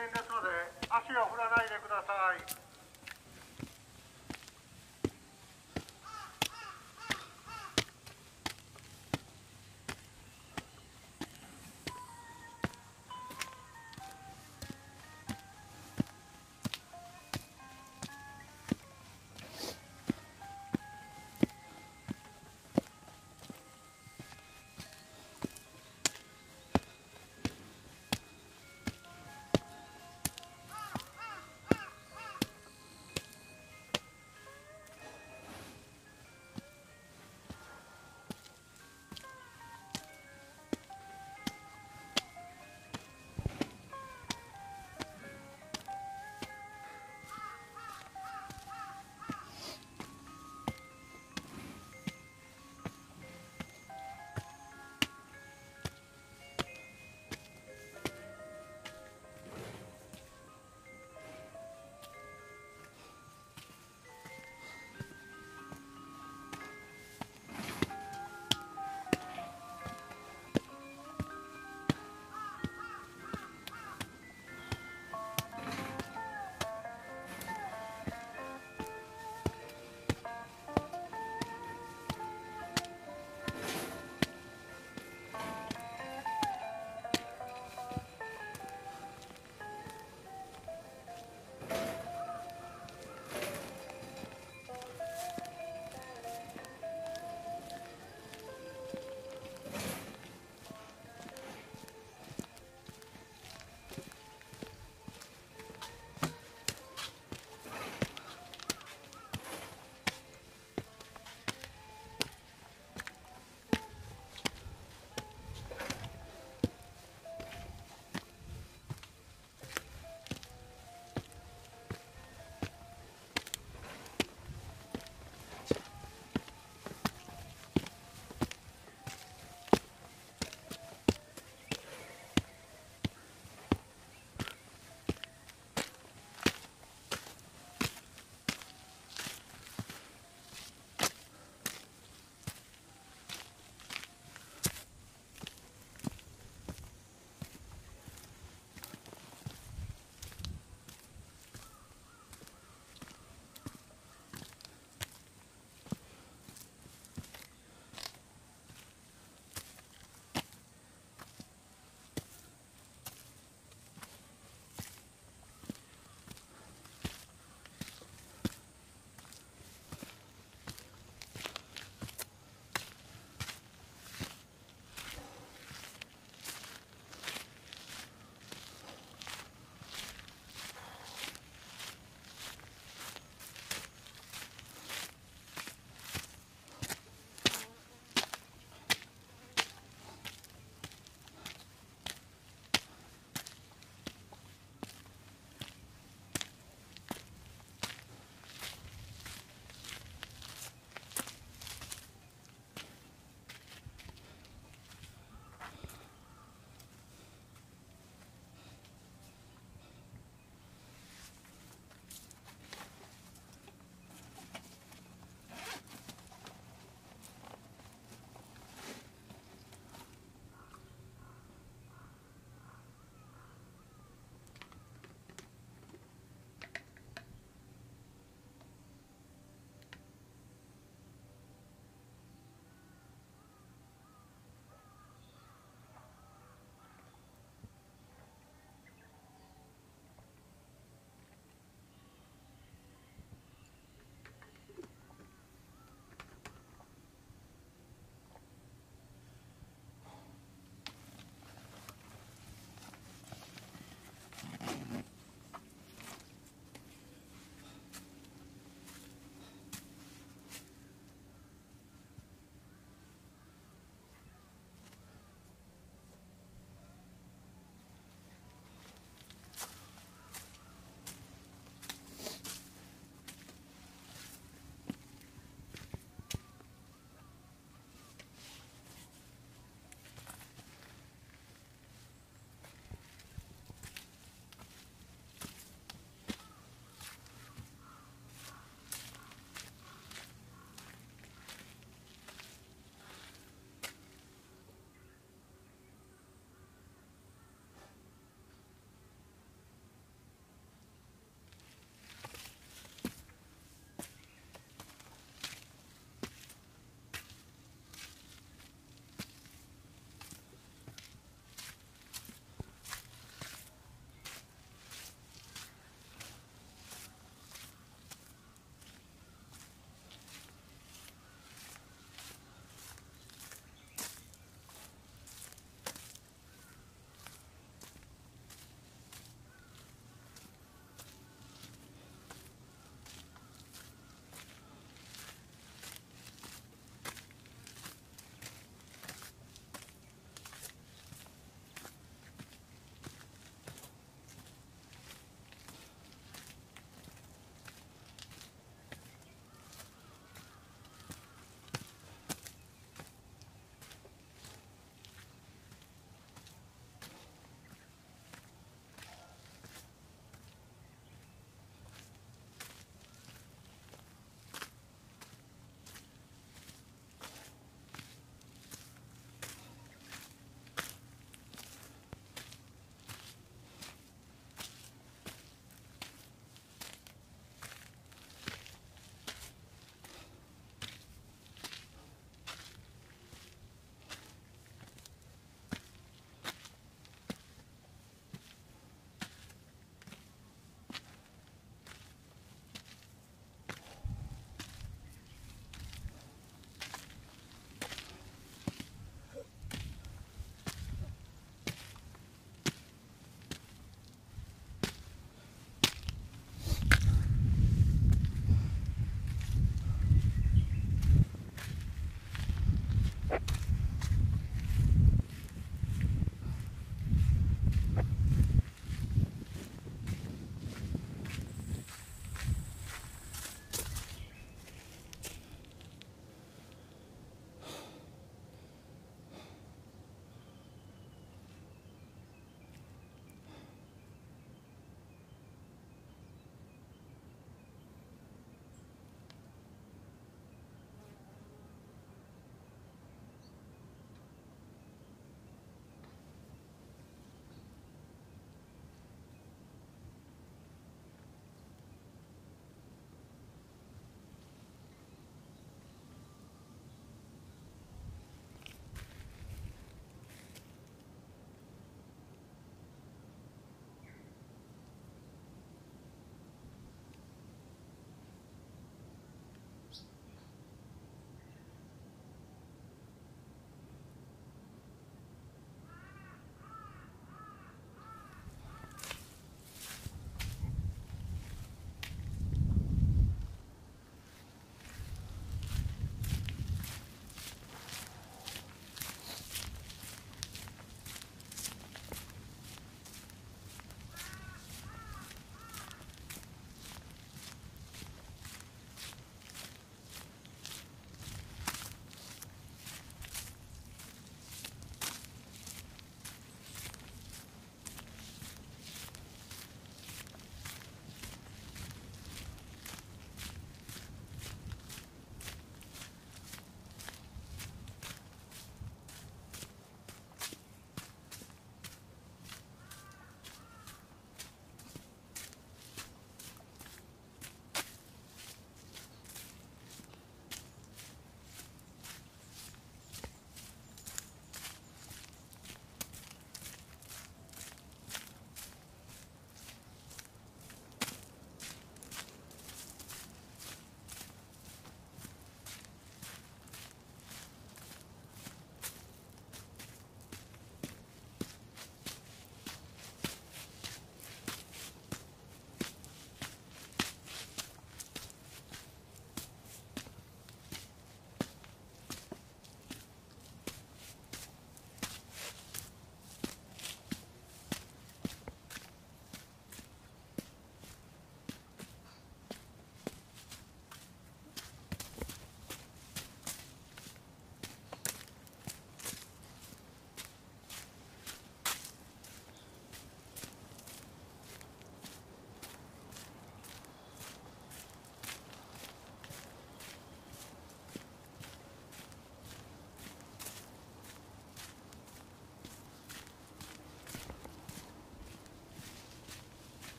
険ですので足を振らないでください。